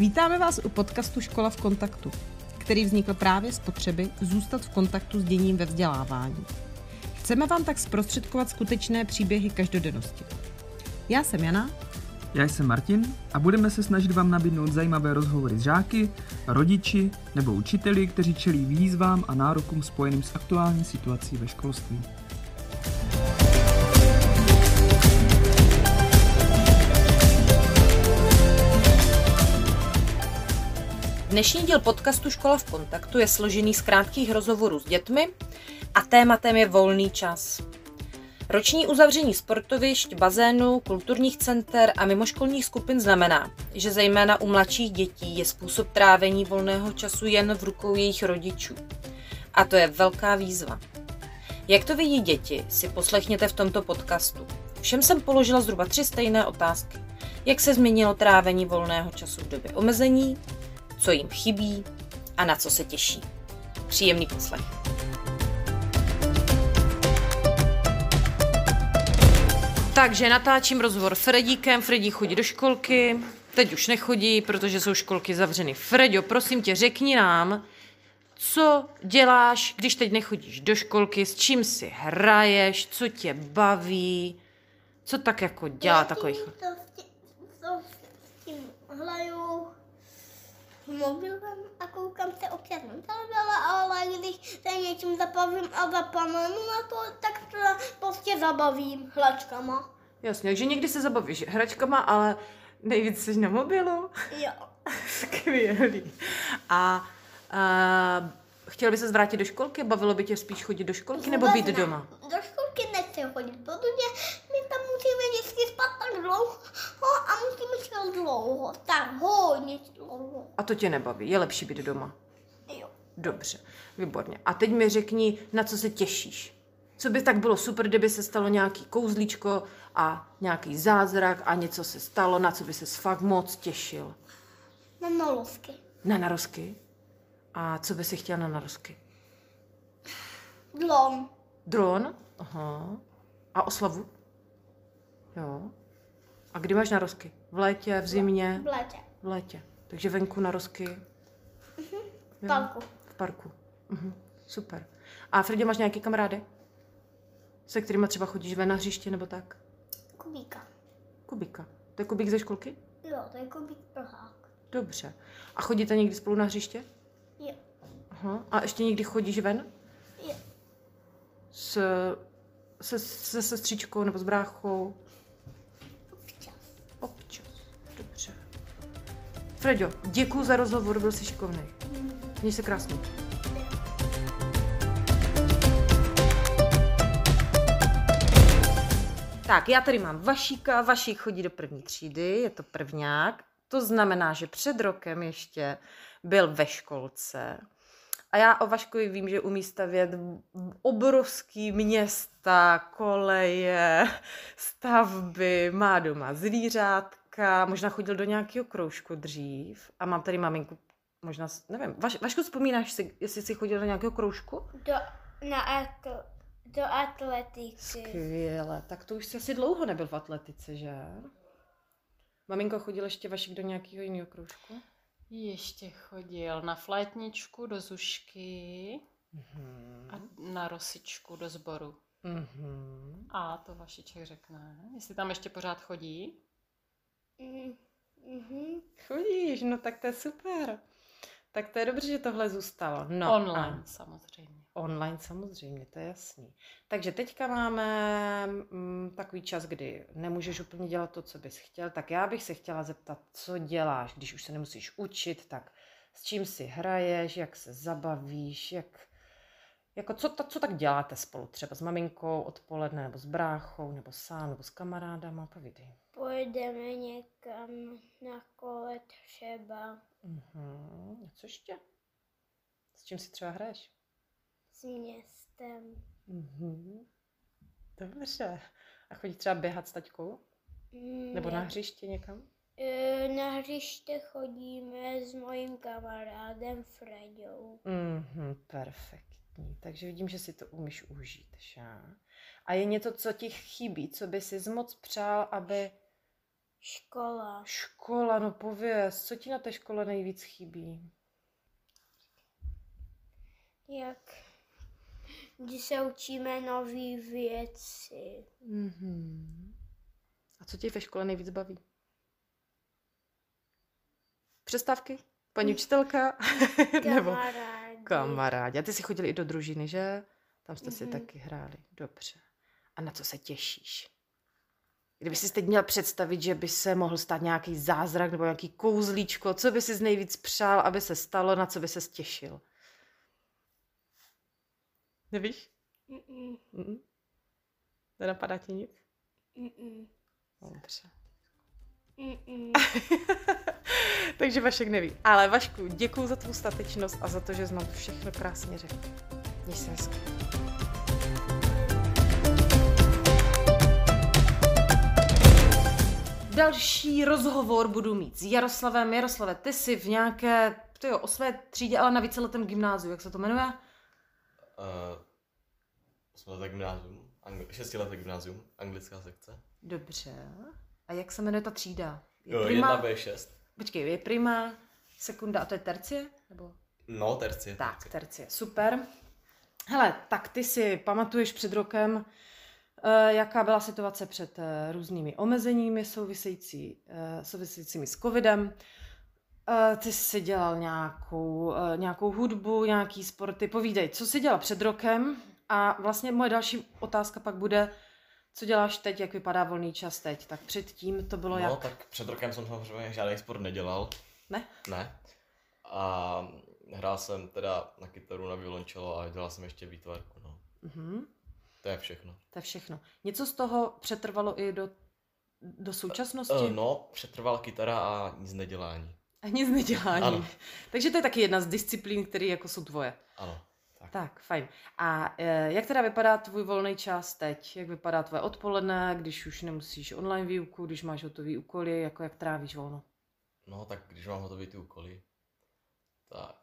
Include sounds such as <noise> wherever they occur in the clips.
Vítáme vás u podcastu Škola v kontaktu, který vznikl právě z potřeby zůstat v kontaktu s děním ve vzdělávání. Chceme vám tak zprostředkovat skutečné příběhy každodennosti. Já jsem Jana. Já jsem Martin a budeme se snažit vám nabídnout zajímavé rozhovory s žáky, rodiči nebo učiteli, kteří čelí výzvám a nárokům spojeným s aktuální situací ve školství. Dnešní díl podcastu Škola v kontaktu je složený z krátkých rozhovorů s dětmi a tématem je volný čas. Roční uzavření sportovišť, bazénů, kulturních center a mimoškolních skupin znamená, že zejména u mladších dětí je způsob trávení volného času jen v rukou jejich rodičů. A to je velká výzva. Jak to vidí děti, si poslechněte v tomto podcastu. Všem jsem položila zhruba tři stejné otázky. Jak se změnilo trávení volného času v době omezení, co jim chybí a na co se těší. Příjemný poslech. Takže natáčím rozhovor Fredíkem. Fredí chodí do školky, teď už nechodí, protože jsou školky zavřeny. Fredio, prosím tě, řekni nám, co děláš, když teď nechodíš do školky, s čím si hraješ, co tě baví, co tak jako dělá takových... To, s tím- to s tím hraju mobilem a koukám se občas na televize, ale když se něčím zabavím a zapomenu na to, tak to prostě zabavím hračkama. Jasně, takže někdy se zabavíš hračkama, ale nejvíc jsi na mobilu. Jo. <laughs> Skvělý. A, a chtěl by se zvrátit do školky? Bavilo by tě spíš chodit do školky nebo být doma? Do školky nechci chodit, protože my tam musíme vždycky spát tak dlouho a musíme spát dlouho, tak hodně dlouho. A to tě nebaví, je lepší být doma. Jo. Dobře, výborně. A teď mi řekni, na co se těšíš. Co by tak bylo super, kdyby se stalo nějaký kouzlíčko a nějaký zázrak a něco se stalo, na co by se fakt moc těšil. Na nolovky. Na narozky? A co by si chtěl na narozky? Dlom. Dron? Aha. A oslavu? Jo. A kdy máš narozky? V létě, v zimě? V létě. V létě. Takže venku narozky? V parku. V parku. Mhm. Super. A Fredě, máš nějaký kamarády? Se kterými třeba chodíš ven na hřiště nebo tak? Kubíka. Kubíka. To je Kubík ze školky? Jo, to je kubík prhák. Dobře. A chodíte někdy spolu na hřiště? Jo. Aha. A ještě někdy chodíš ven? S, se, se sestřičkou nebo s bráchou? Občas. Občas. Dobře. Freďo, děkuji za rozhovor, byl jsi šikovný. Měj se krásně. Tak, já tady mám Vašíka, Vašík chodí do první třídy, je to prvňák. To znamená, že před rokem ještě byl ve školce. A já o Vaškovi vím, že umí stavět obrovský města, koleje, <laughs> stavby, má doma zvířátka, možná chodil do nějakého kroužku dřív. A mám tady maminku, možná, nevím, Vaš, Vašku, vzpomínáš si, jestli jsi chodil do nějakého kroužku? Do, na atl, do atletiky. Skvěle, tak to už jsi asi dlouho nebyl v atletice, že? Maminko, chodil ještě Vašik do nějakého jiného kroužku? Ještě chodil na flétničku do Zušky Mhm. a na rosičku do sboru. Mhm. A to Vašiček řekne. Jestli tam ještě pořád chodí? Mm, mhm. Chodíš, no tak to je super. Tak to je dobře, že tohle zůstalo. No, Online A samozřejmě. Online samozřejmě, to je jasný. Takže teďka máme mm, takový čas, kdy nemůžeš úplně dělat to, co bys chtěl, tak já bych se chtěla zeptat, co děláš, když už se nemusíš učit, tak s čím si hraješ, jak se zabavíš, jak, jako co, ta, co tak děláte spolu, třeba s maminkou odpoledne, nebo s bráchou, nebo sám, nebo s kamarádama, povídej. Pojedeme někam na kole třeba Mhm. A co ještě? S čím si třeba hraješ? S městem. Mhm. Dobře. A chodí třeba běhat s taťkou? Mm, Nebo na ne. hřiště někam? E, Na hřiště chodíme s mojím kamarádem Freďou. Mhm, perfektní. Takže vidím, že si to umíš užít, že? A je něco, co ti chybí, co by si moc přál, aby Škola. Škola, no pověz, co ti na té škole nejvíc chybí? Jak když se učíme nové věci. Mhm. A co tě ve škole nejvíc baví? Přestávky? Paní učitelka? <laughs> Nebo Kamarádi. kamarádi. A ty jsi chodili i do družiny, že? Tam jste si Mhm. taky hráli. Dobře. A na co se těšíš? Kdyby si teď měl představit, že by se mohl stát nějaký zázrak nebo nějaký kouzlíčko, co by si nejvíc přál, aby se stalo, na co by se těšil? Nevíš? Mm-mm, Mm. Nenapadá ti nic? mm-mm, Dobře. mm-mm. <laughs> Takže Vašek neví. Ale Vašku, děkuji za tvou statečnost a za to, že jsi nám to všechno krásně řekl. Měj se hezky. Další rozhovor budu mít s Jaroslavem. Jaroslave, ty jsi v nějaké, ty jo, osmé třídě, ale na víceletém gymnáziu, jak se to jmenuje? Uh, osmileté gymnázium, angli- šestileté gymnázium, anglická sekce. Dobře. A jak se jmenuje ta třída? Je Jo, prima, 1B6. Počkej, je prima, sekunda a to je tercie? Nebo? No, tercie. Tak, tercie. tercie, super. Hele, tak ty si pamatuješ před rokem, eh, jaká byla situace před eh, různými omezeními související, souvisejícími s covidem. Eh, Ty jsi dělal nějakou, eh, nějakou hudbu, nějaký sporty. Povídej, co jsi dělal před rokem? A vlastně moje další otázka pak bude, co děláš teď, jak vypadá volný čas teď? Tak předtím to bylo No, jak? tak před rokem jsem samozřejmě žádný sport nedělal. Ne? Ne. A hrál jsem teda na kytaru, na violončelo a dělal jsem ještě výtvarku, no. Mhm. To je všechno. To je všechno. Něco z toho přetrvalo i do, do současnosti? Uh, no, přetrvala kytara a nic nedělání. A nic nedělání. Ano. Takže to je taky jedna z disciplín, které jako jsou tvoje. Ano. Tak. Tak, fajn. A e, jak teda vypadá tvůj volný čas teď? Jak vypadá tvoje odpoledne, když už nemusíš online výuku, když máš hotový úkoly, jako jak trávíš volno? No, tak když mám hotový ty úkoly, tak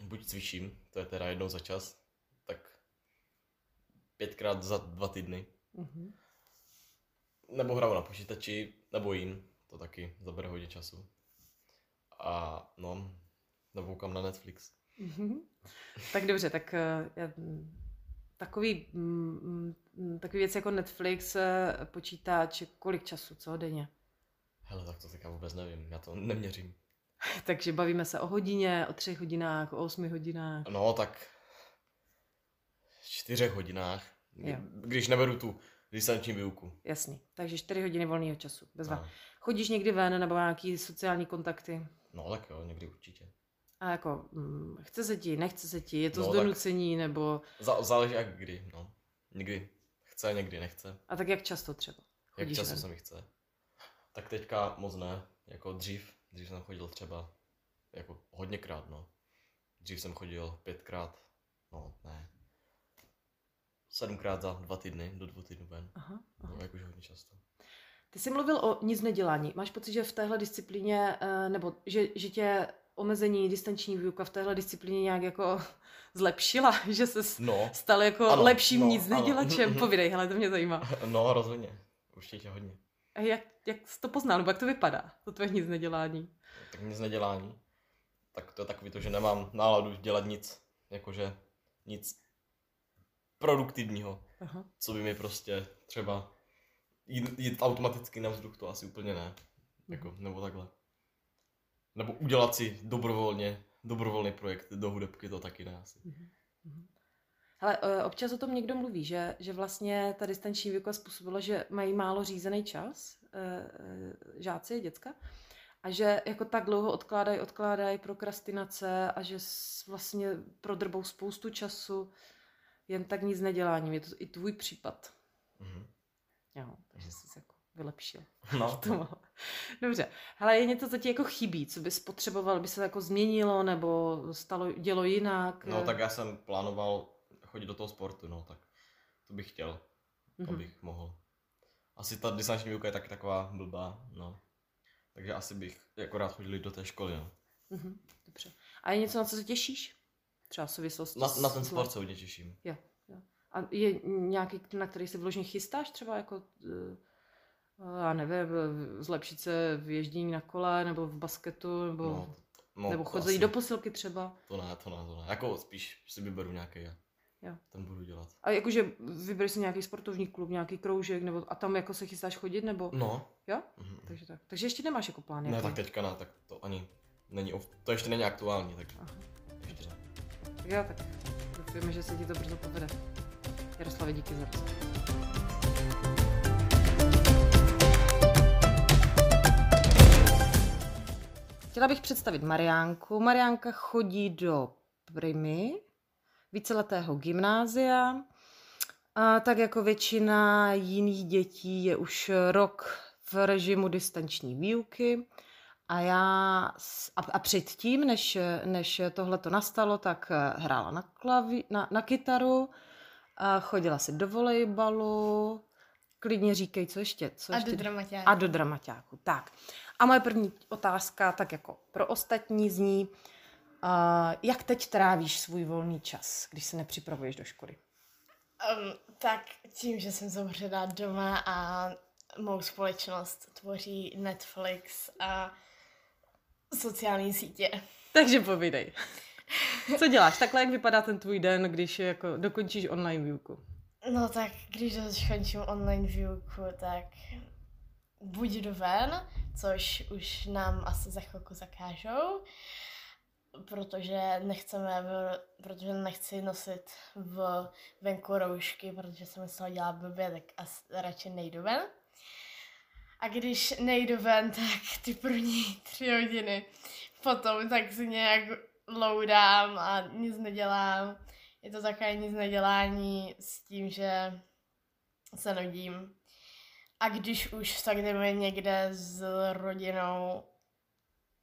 buď cvičím, to je teda jednou za čas, tak pětkrát za dva týdny, Mhm. nebo hraju na počítači, nebo jim, to taky zabere hodně času. A no, nebo koukám na Netflix. Mhm. Tak dobře, tak e, já, takový, mm, mm, takový věc jako Netflix, e, počítač, kolik času, co denně? Hele, tak to teďka vůbec nevím, já to neměřím. <laughs> Takže bavíme se o hodině, o třech hodinách, o osmi hodinách. No, tak čtyřech hodinách, Jo. když neberu tu distanční výuku. Jasný. Takže čtyři hodiny volného času. Bezva. No. Chodíš někdy ven nebo nějaký sociální kontakty? No, tak jo, někdy určitě. A jako, hm, chce se ti, nechce se ti, je to No, z tak- donucení, nebo... Zá, záleží jak kdy, no. Někdy chce, někdy nechce. A tak jak často třeba? Jak Chodíš často ven? se mi chce. Tak teďka moc ne, jako dřív, dřív jsem chodil třeba jako hodněkrát, no. Dřív jsem chodil pětkrát, no ne. Sedmkrát za dva týdny, do dvou týdnů ven. Aha, aha. No, jakože hodně často. Ty jsi mluvil o nic nedělání. Máš pocit, že v téhle disciplíně, eh, nebo že, že tě omezení distanční výuka v téhle disciplíně nějak jako <laughs> zlepšila, <laughs> že se No, stal jako Ano, lepším no, nic ano. nedělačem? <laughs> Povídej, hele, to mě zajímá. no rozhodně, určitě hodně. A jak, jak jsi to poznal, nebo jak to vypadá, to tvoje nic nedělání? Tak nic nedělání. Tak to je takový to, že nemám náladu dělat nic, jakože nic produktivního. Aha. co by mi prostě třeba jít, jít automaticky na vzduch, to asi úplně ne. Jako, nebo takhle. Nebo udělat si dobrovolně, dobrovolný projekt do hudebky, to taky ne asi. Hele, eh, občas o tom někdo mluví, že, že vlastně ta distanční výuka způsobila, že mají málo řízený čas, eh, eh, žáci, děcka, a že jako tak dlouho odkládají, odkládají prokrastinace a že vlastně prodrbou spoustu času jen tak nic neděláním. Je to i tvůj případ. Mhm. Jo, takže jsi se jako vylepšil. <laughs> No, <laughs> To. Dobře. Hele, je něco, co ti jako chybí, co bys potřeboval, by se jako změnilo, nebo stalo, dělo jinak? no tak já jsem plánoval chodit do toho sportu, no tak to bych chtěl, Mhm. abych mohl. Asi ta distanční výuka je taky taková blbá, no. Takže asi bych jako rád chodil do té školy, no. Mhm, dobře. A je něco, na co se těšíš? Třeba v souvislosti Na, s- na ten sport se hodně těším. Jo. A je nějaký, na který se vložně chystáš třeba jako uh, Já nevím, zlepšit se v ježdění na kole, nebo v basketu, nebo, No, no, nebo chodzení asi- do posilky třeba. To ne, to ne, to ne. Jako spíš si vyberu nějaký a Jo. ten budu dělat. A jakože vybereš si nějaký sportovní klub, nějaký kroužek, nebo a tam jako se chystáš chodit, nebo... No. Jo? Mhm. Takže tak. Takže ještě nemáš jako plán Ne, tak teďka ne, tak to ani není, to ještě není aktuální, tak Aha. ještě ne. Tak jo, tak doufujeme, že se ti to brzo povede. Jaroslave, díky za rozhovor. Chtěla bych představit Mariánku. Mariánka chodí do Primy, víceletého gymnázia. A tak jako většina jiných dětí je už rok v režimu distanční výuky. A já, a, a předtím, než, než tohle to nastalo, tak hrála na, klavi, na, na kytaru, a chodila si do volejbalu, klidně říkej, co ještě? Co A ještě? do dramaťáku. A do dramaťáku, tak. A moje první otázka, tak jako pro ostatní zní, uh, jak teď trávíš svůj volný čas, když se nepřipravuješ do školy? Um, tak tím, že jsem zavřená doma a mou společnost tvoří Netflix a sociální sítě. Takže povídej. Co děláš? Takhle, jak vypadá ten tvůj den, když jako dokončíš online výuku? No tak, když skončím online výuku, tak buď jdu ven, což už nám asi za chvilku zakážou, protože nechceme, v, protože nechci nosit v venku roušky, protože se mi z toho dělá blbě, tak asi radši nejdu ven. A když nejdu ven, tak ty první tři hodiny potom tak si nějak loudám a nic nedělám. Je to takové nic nedělání s tím, že se nudím. A když už, tak jdeme někde s rodinou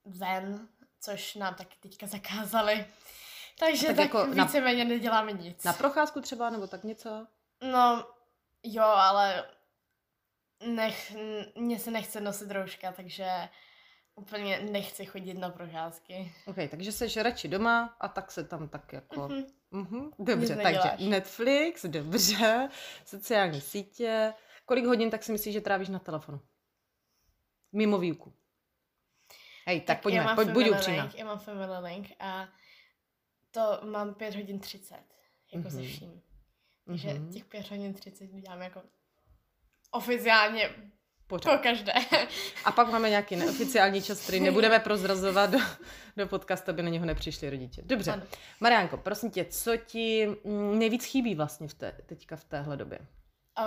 ven, což nám taky teďka zakázali. Takže tak tak, jako jako na- víceméně neděláme nic. Na procházku třeba, nebo tak něco? No, jo, ale nech, mně se nechce nosit rouška, takže úplně nechci chodit na procházky. OK, takže jsi radši doma a tak se tam tak jako... Mhm. Mhm, dobře, Nic takže neděláš. Netflix, dobře, sociální sítě. Kolik hodin tak si myslíš, že trávíš na telefonu? Mimo výuku. Hej, tak, já pojďme, mám pojď, buď upřímná. Já mám Family Link a to mám 5 hodin 30, jako se Mhm. vším. Takže Mhm. těch 5 hodin 30 dělám jako oficiálně po Pořád. každé. A pak máme nějaký neoficiální čas, který nebudeme prozrazovat do, do podcastu, aby na něho nepřišli rodiče. Dobře. Ano. Mariánko, prosím tě, co ti mm, nejvíc chybí vlastně v té, teďka v téhle době?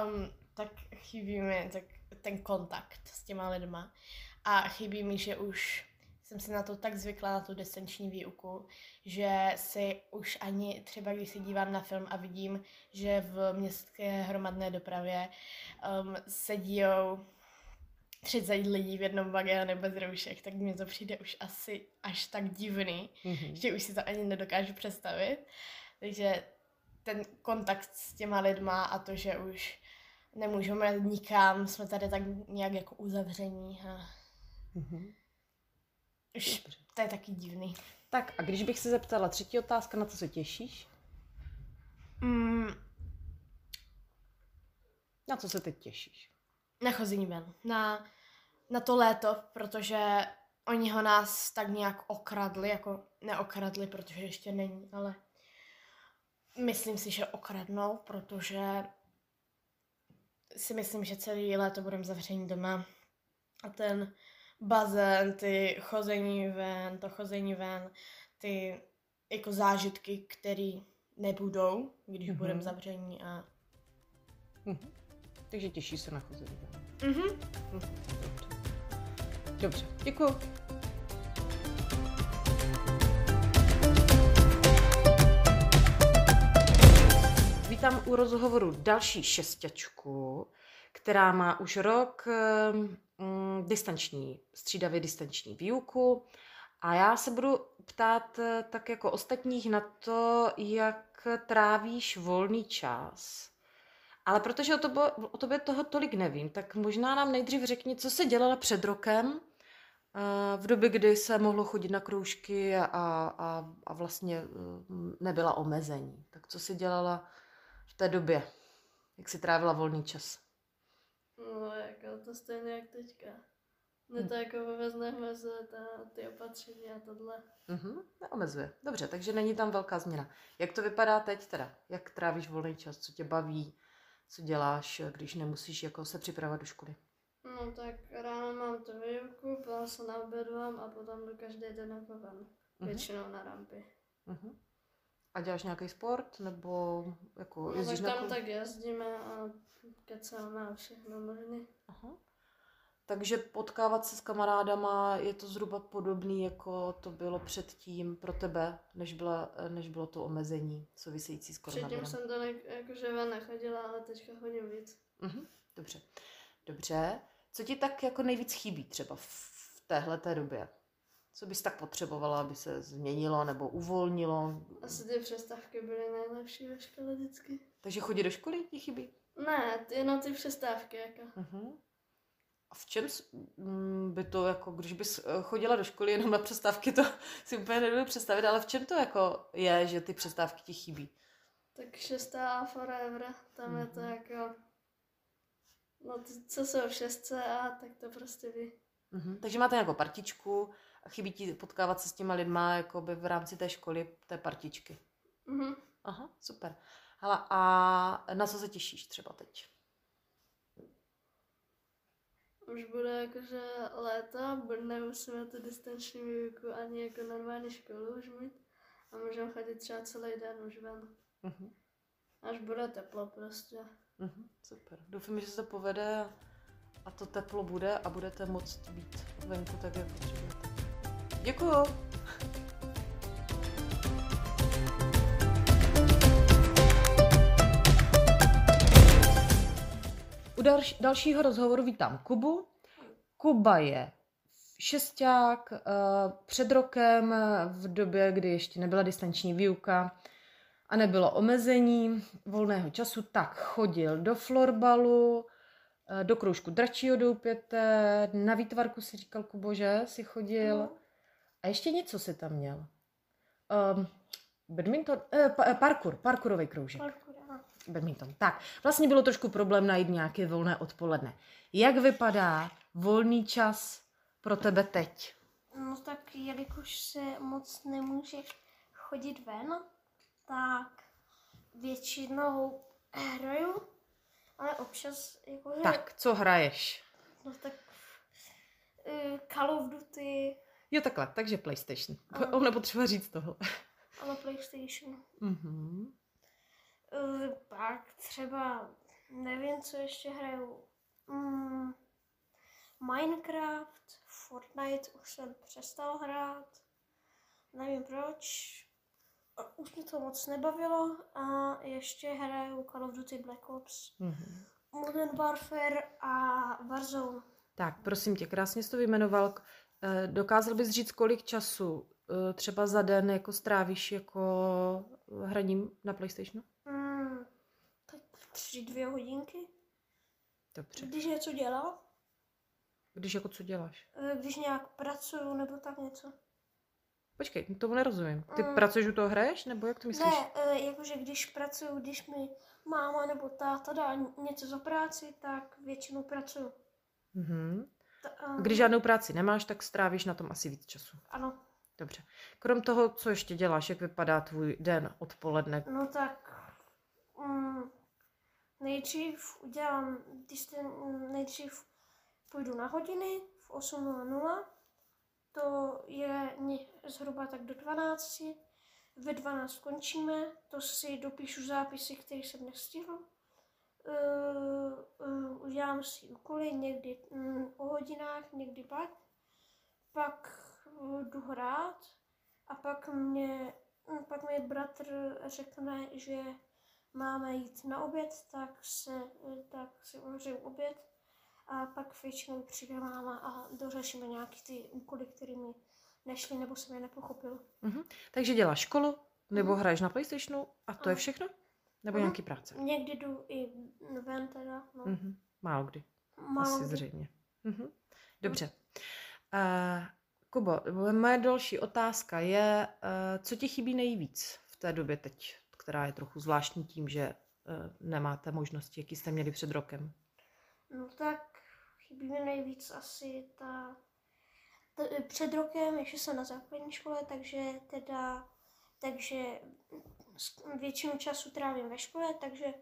Um, tak chybí mi tak ten kontakt s těma lidma. A chybí mi, že už jsem si na to tak zvykla, na tu distanční výuku, že si už ani třeba, když se dívám na film a vidím, že v městské hromadné dopravě um, sedí 30 lidí v jednom vagónu bez roušek, tak mně to přijde už asi až tak divný, Mhm. že už si to ani nedokážu představit. Takže ten kontakt s těma lidma a to, že už nemůžeme nikam, jsme tady tak nějak jako uzavření a Mhm. už Dobře. to je taky divný. Tak a když bych se zeptala, třetí otázka, na co se těšíš? Mm, Na co se teď těšíš? Na chození ven, na, na to léto, protože oni ho nás tak nějak okradli, jako neokradli, protože ještě není, ale myslím si, že okradnou, protože si myslím, že celý léto budeme zavření doma a ten bazén, ty chození ven, to chození ven, ty jako zážitky, které nebudou, když Mhm. mm-hmm. budeme zavření a Mhm. Takže těšíš se na chození. mm-hmm. Dobře. Dobře, děkuji. Vítám u rozhovoru další šestěčku, která má už rok mm, distanční, střídavě distanční výuku. A já se budu ptát eh, tak jako ostatních na to, jak trávíš volný čas. Ale protože o, tobo, o tobě toho tolik nevím, tak možná nám nejdřív řekni, co se dělala před rokem, eh, v době, kdy se mohlo chodit na kroužky a, a, a vlastně eh, nebyla omezení. Tak co si dělala v té době? Jak si trávila volný čas? No, jako to stejně jak teďka. Mě to jako vůbec nehmezuje ta, ty opatření a tohle. Mhm, neomezuje. Dobře, takže není tam velká změna. Jak to vypadá teď teda? Jak trávíš volný čas? Co tě baví? Co děláš, když nemusíš jako se připravovat do školy? No tak ráno mám tu výuku, byla se naobědvám a potom jdu každý den jako ven. Většinou na rampy. Mhm. A děláš nějaký sport? Nebo jako No jezdíš tak na tam kole? tak jezdíme a kecáme a všechno možný. Aha. Takže potkávat se s kamarádama je to zhruba podobný, jako to bylo předtím pro tebe, než, byla, než bylo to omezení související s Předtím koronavirem. jsem to ne, jakože ven nechodila, ale teďka chodím víc. Mhm, dobře. Dobře. Co ti tak jako nejvíc chybí třeba v téhle té době? Co bys tak potřebovala, aby se změnilo nebo uvolnilo? Asi ty přestávky byly nejlepší ve škole vždycky. Takže chodit do školy ti chybí? Ne, jenom ty přestávky jako. Mhm. A v čem by to, jako, když bys eh, chodila do školy jenom na přestávky, to <laughs> si úplně nedovedu představit, ale v čem to jako je, že ty přestávky ti chybí? Tak šestá a forever, tam je to Mhm. jako... No ty, co jsou v šestce a tak to prostě ví. Mhm. Takže máte nějakou partičku a chybí ti potkávat se s těma lidma jakoby v rámci té školy, té partičky. Mhm. Aha, super. Hele, a na co se těšíš třeba teď? Už bude jakože léto, bude- nemusíme tu distanční výuku ani jako normální školu už mít. A můžeme chodit třeba celý den už ven. Mhm. Až bude teplo prostě. Mhm, super. Doufám, že se to povede a, a to teplo bude a budete moct být venku tak, jak potřebujete. Děkuju. Dalš- dalšího rozhovoru vítám Kubu. Kuba je šesták, eh, před rokem, v době, kdy ještě nebyla distanční výuka a nebylo omezení volného času, tak chodil do florbalu, eh, do kroužku dračího doupěte, na výtvarku si říkal Kubo, že si chodil. A ještě něco si tam měl. Um, badminton, eh, pa, parkour, parkourový kroužek. Parkour. Badminton. Tak, vlastně bylo trošku problém najít nějaké volné odpoledne. Jak vypadá volný čas pro tebe teď? No tak jelikož se moc nemůže chodit ven, tak většinou hraju, ale občas jakože, Tak, co hraješ? no tak uh, Call of Duty, Jo, takhle, takže PlayStation. Ano. On nepotřeba říct tohle. ale PlayStation. Mhm. Uh, pak třeba, nevím, co ještě hraju. Mm, Minecraft, Fortnite už jsem přestal hrát. Nevím proč. A Už mě to moc nebavilo a ještě hraju Call of Duty Black Ops, Mhm. Modern Warfare a Warzone. Tak, prosím tě, krásně jsi to vyjmenoval. Eh, Dokázal bys říct, kolik času eh, třeba za den jako strávíš jako hraním na PlayStationu? Mm, tři, dvě hodinky. Dobře. Když něco dělám, Když jako co děláš? eh, když nějak pracuju nebo tak něco. Počkej, tomu nerozumím. Ty Mm. pracuješ u toho hraješ, nebo jak to myslíš? Ne, eh, jakože když pracuju, když mi máma nebo táta dá něco za práci, tak většinou pracuju. Mhm. Ta, a, Když žádnou práci nemáš, tak strávíš na tom asi víc času. Ano, Dobře. Krom toho, co ještě děláš, jak vypadá tvůj den odpoledne? no tak mm, nejdřív udělám, když ten, nejdřív půjdu na hodiny v 8.00, to je zhruba tak do 12. Ve 12 končíme, to si dopíšu zápisy, které jsem nestihl. Uh, uh, udělám si úkoly někdy mm, o hodinách, někdy pak. Pak uh, jdu hrát a pak mě, mm, pak mi bratr řekne, že máme jít na oběd, tak se, tak si uvařím oběd a pak většinou přijde máma a dořešíme nějaký ty úkoly, které mi nešly nebo jsem je nepochopil. Mhm. Takže děláš školu, nebo Mhm. hraješ na PlayStationu a to je Ano. všechno? Nebo Mhm. nějaký práce? Někdy jdu i ven teda, no. Mhm. Málo kdy. Málo Asi kdy. zřejmě. Mhm. Dobře. Uh, Kubo, moje další otázka je, uh, co ti chybí nejvíc v té době teď, která je trochu zvláštní tím, že uh, nemáte možnosti, jaký jste měli před rokem? No tak chybí mi nejvíc asi ta... t- před rokem ještě jsem na základní škole, takže teda... Takže většinu času trávím ve škole, takže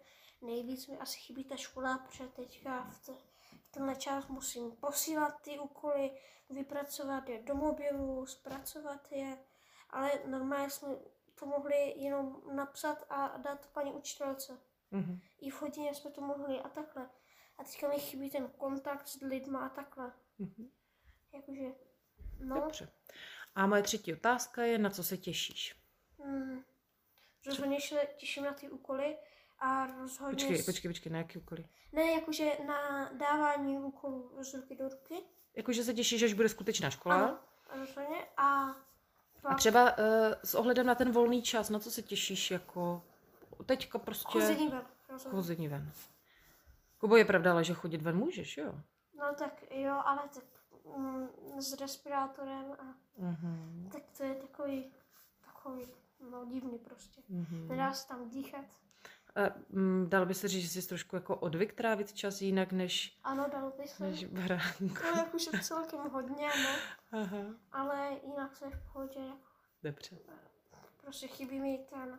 nejvíc mi asi chybí ta škola, protože teďka v, te, v tenhle čas musím posílat ty úkoly, vypracovat je do mobilu, zpracovat je, ale normálně jsme to mohli jenom napsat a dát paní učitelce. Mhm. I v hodině jsme to mohli a takhle. A teďka mi chybí ten kontakt s lidma a takhle. Mhm. Jakože, no, Dobře. A moje třetí otázka je, na co se těšíš? mm, rozhodně se těším na ty úkoly a rozhodně... Počkej, počkej, počkej, na jaký úkoly? Ne, jakože na dávání úkolů z ruky do ruky. Jakože se těšíš, až bude skutečná škola? Ano, rozhodně. A A třeba uh, s ohledem na ten volný čas, na co se těšíš jako teďka prostě chození ven. chození ven? Kubo, je pravda, ale že chodit ven můžeš, jo? No tak jo, ale tak mm, s respirátorem a Mhm. tak to je takový, takový, no divný prostě. Mhm. Nedá se tam dýchat. Mm, dalo by se říct, že jsi trošku jako odvyk trávit čas jinak než, Ano, dalo by se. než baránku. No jakože celkem hodně, no. Aha. Ale jinak se v pohodě. jako Dobře. Prostě chybí mi ten,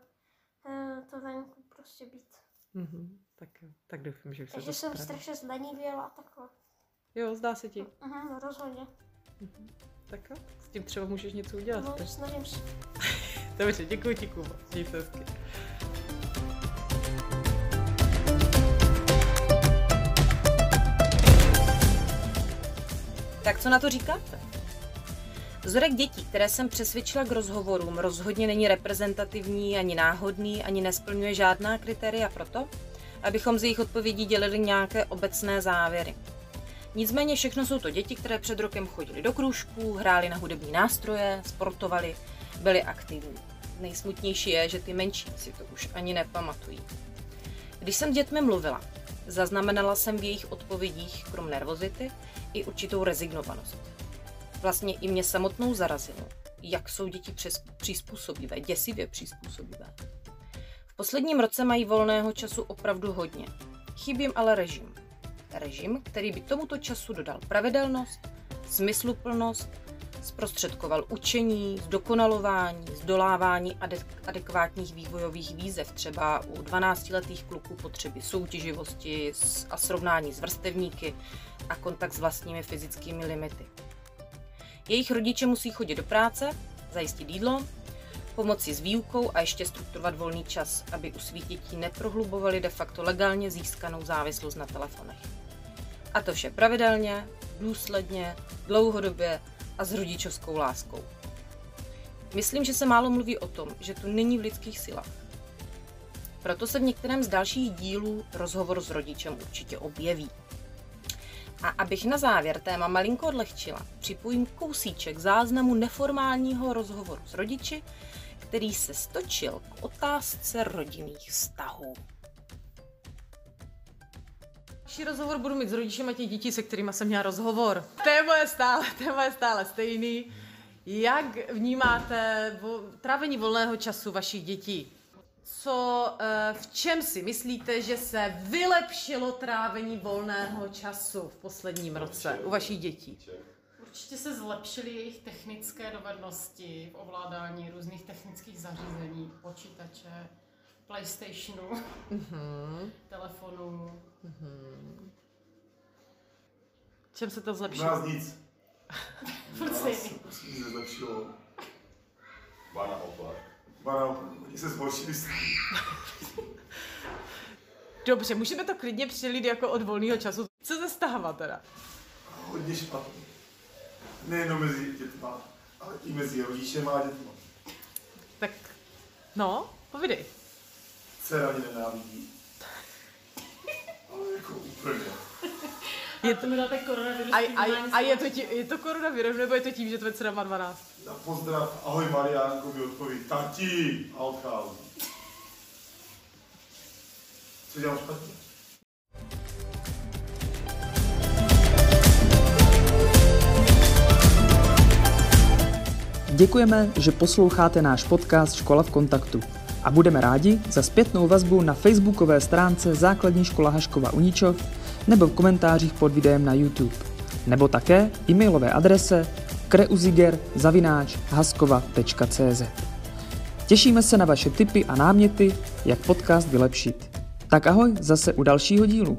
eh, to venku prostě být. Mhm. Tak, tak doufám, že už se Takže jsem strašně zlenivěla a takhle. Jo, zdá se ti. Mhm, no rozhodně. Tak jo, s tím třeba můžeš něco udělat. No, snažím se. <laughs> Dobře, děkuji ti, Kubo. Měj se hezky. Tak co na to říkáte? Vzorek dětí, které jsem přesvědčila k rozhovorům, rozhodně není reprezentativní, ani náhodný, ani nesplňuje žádná kritéria proto, abychom z jejich odpovědí dělili nějaké obecné závěry. Nicméně všechno jsou to děti, které před rokem chodili do krůžků, hráli na hudební nástroje, sportovali, byli aktivní. Nejsmutnější je, že ty menší si to už ani nepamatují. Když jsem s dětmi mluvila, zaznamenala jsem v jejich odpovědích, krom nervozity, i určitou rezignovanost. Vlastně i mě samotnou zarazilo, jak jsou děti přes, přizpůsobivé, děsivě přizpůsobivé. V posledním roce mají volného času opravdu hodně. Chybí jim ale režim. Režim, který by tomuto času dodal pravidelnost, smysluplnost, zprostředkoval učení, zdokonalování, zdolávání adek- adekvátních vývojových výzev, třeba u 12-letých kluků potřeby soutěživosti a srovnání s vrstevníky a kontakt s vlastními fyzickými limity. Jejich rodiče musí chodit do práce, zajistit jídlo, pomoci s výukou a ještě strukturovat volný čas, aby u svých dětí neprohlubovali de facto legálně získanou závislost na telefonech. A to vše pravidelně, důsledně, dlouhodobě a s rodičovskou láskou. Myslím, že se málo mluví o tom, že to není v lidských silách. Proto se v některém z dalších dílů rozhovor s rodičem určitě objeví. A abych na závěr téma malinko odlehčila, připojím kousíček záznamu neformálního rozhovoru s rodiči, který se stočil k otázce rodinných vztahů. Další rozhovor budu mít s rodičem a těch dětí, se kterými jsem měla rozhovor. Téma je stále, téma je stále stejný. Jak vnímáte vo, trávení volného času vašich dětí? Co, eh, v čem si myslíte, že se vylepšilo trávení volného času v posledním roce u vašich dětí? Určitě se zlepšily jejich technické dovednosti v ovládání různých technických zařízení, počítače, PlayStationu, Mhm. telefonů. Čem se to U zlepšilo? nás nic. <laughs> Furt U stejný. se prostě nic nezlepšilo. Ba naopak. Bana, oni se zhoršili s Dobře, můžeme to klidně přelít jako od volného času. Co se stává teda? hodně špatně. Nejenom mezi dětma, ale i mezi rodičem a dětma. Tak, no, povidej. Dcera mě nenávidí. Je <laughs> to mi dáte koronavirus. A, a, a je, to tí, je to koronavirus, nebo je to tím, že tvoje dcera má 12? Na pozdrav, ahoj Mariánko, mi odpoví, tati, a odchází. Co dělám špatně? Děkujeme, že posloucháte náš podcast Škola v kontaktu a budeme rádi za zpětnou vazbu na facebookové stránce Základní škola Haškova Uničov nebo v komentářích pod videem na YouTube, nebo také e-mailové adrese kreuziger.haskova.cz Těšíme se na vaše tipy a náměty, jak podcast vylepšit. Tak ahoj zase u dalšího dílu.